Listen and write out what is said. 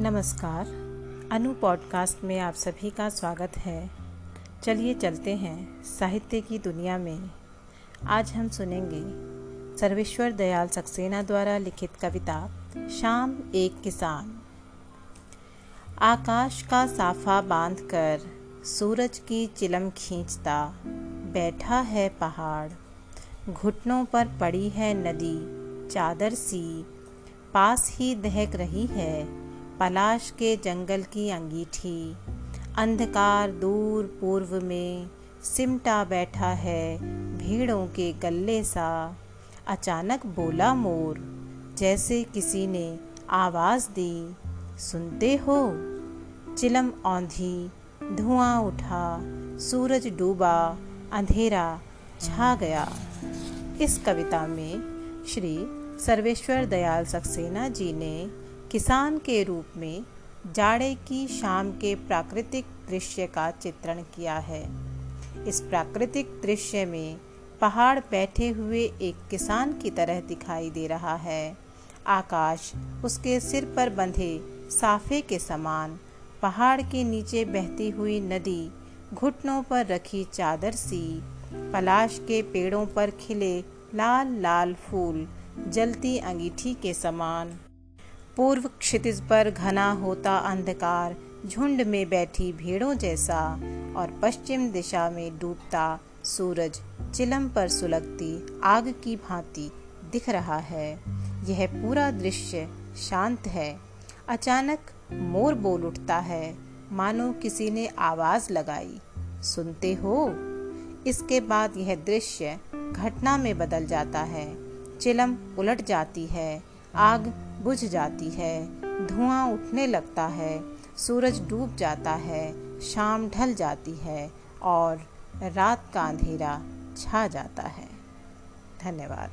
नमस्कार। अनु पॉडकास्ट में आप सभी का स्वागत है। चलिए चलते हैं साहित्य की दुनिया में। आज हम सुनेंगे सर्वेश्वर दयाल सक्सेना द्वारा लिखित कविता, शाम एक किसान। आकाश का साफा बांधकर सूरज की चिलम खींचता बैठा है पहाड़। घुटनों पर पड़ी है नदी, चादर सी, पास ही दहक रही है पलाश के जंगल की अंगीठी। अंधकार दूर पूर्व में सिमटा बैठा है भीड़ों के गले सा। अचानक बोला मोर, जैसे किसी ने आवाज़ दी, सुनते हो? चिलम औंधी, धुआँ उठा, सूरज डूबा, अंधेरा छा गया। इस कविता में श्री सर्वेश्वर दयाल सक्सेना जी ने किसान के रूप में जाड़े की शाम के प्राकृतिक दृश्य का चित्रण किया है। इस प्राकृतिक दृश्य में पहाड़ बैठे हुए एक किसान की तरह दिखाई दे रहा है। आकाश उसके सिर पर बंधे साफे के समान पहाड़ के नीचे बहती हुई नदी घुटनों पर रखी चादर सी पलाश के पेड़ों पर खिले लाल लाल फूल जलती अंगीठी के समान पूर्व क्षितिज पर घना होता अंधकार, झुंड में बैठी भेड़ों जैसा और पश्चिम दिशा में डूबता सूरज चिलम पर सुलगती आग की भांति दिख रहा है। यह पूरा दृश्य शांत है। अचानक मोर बोल उठता है, मानो किसी ने आवाज़ लगाई, सुनते हो? इसके बाद यह दृश्य घटना में बदल जाता है। चिलम उलट जाती है। आग बुझ जाती है, धुआँ उठने लगता है, सूरज डूब जाता है, शाम ढल जाती है और रात का अंधेरा छा जाता है। धन्यवाद।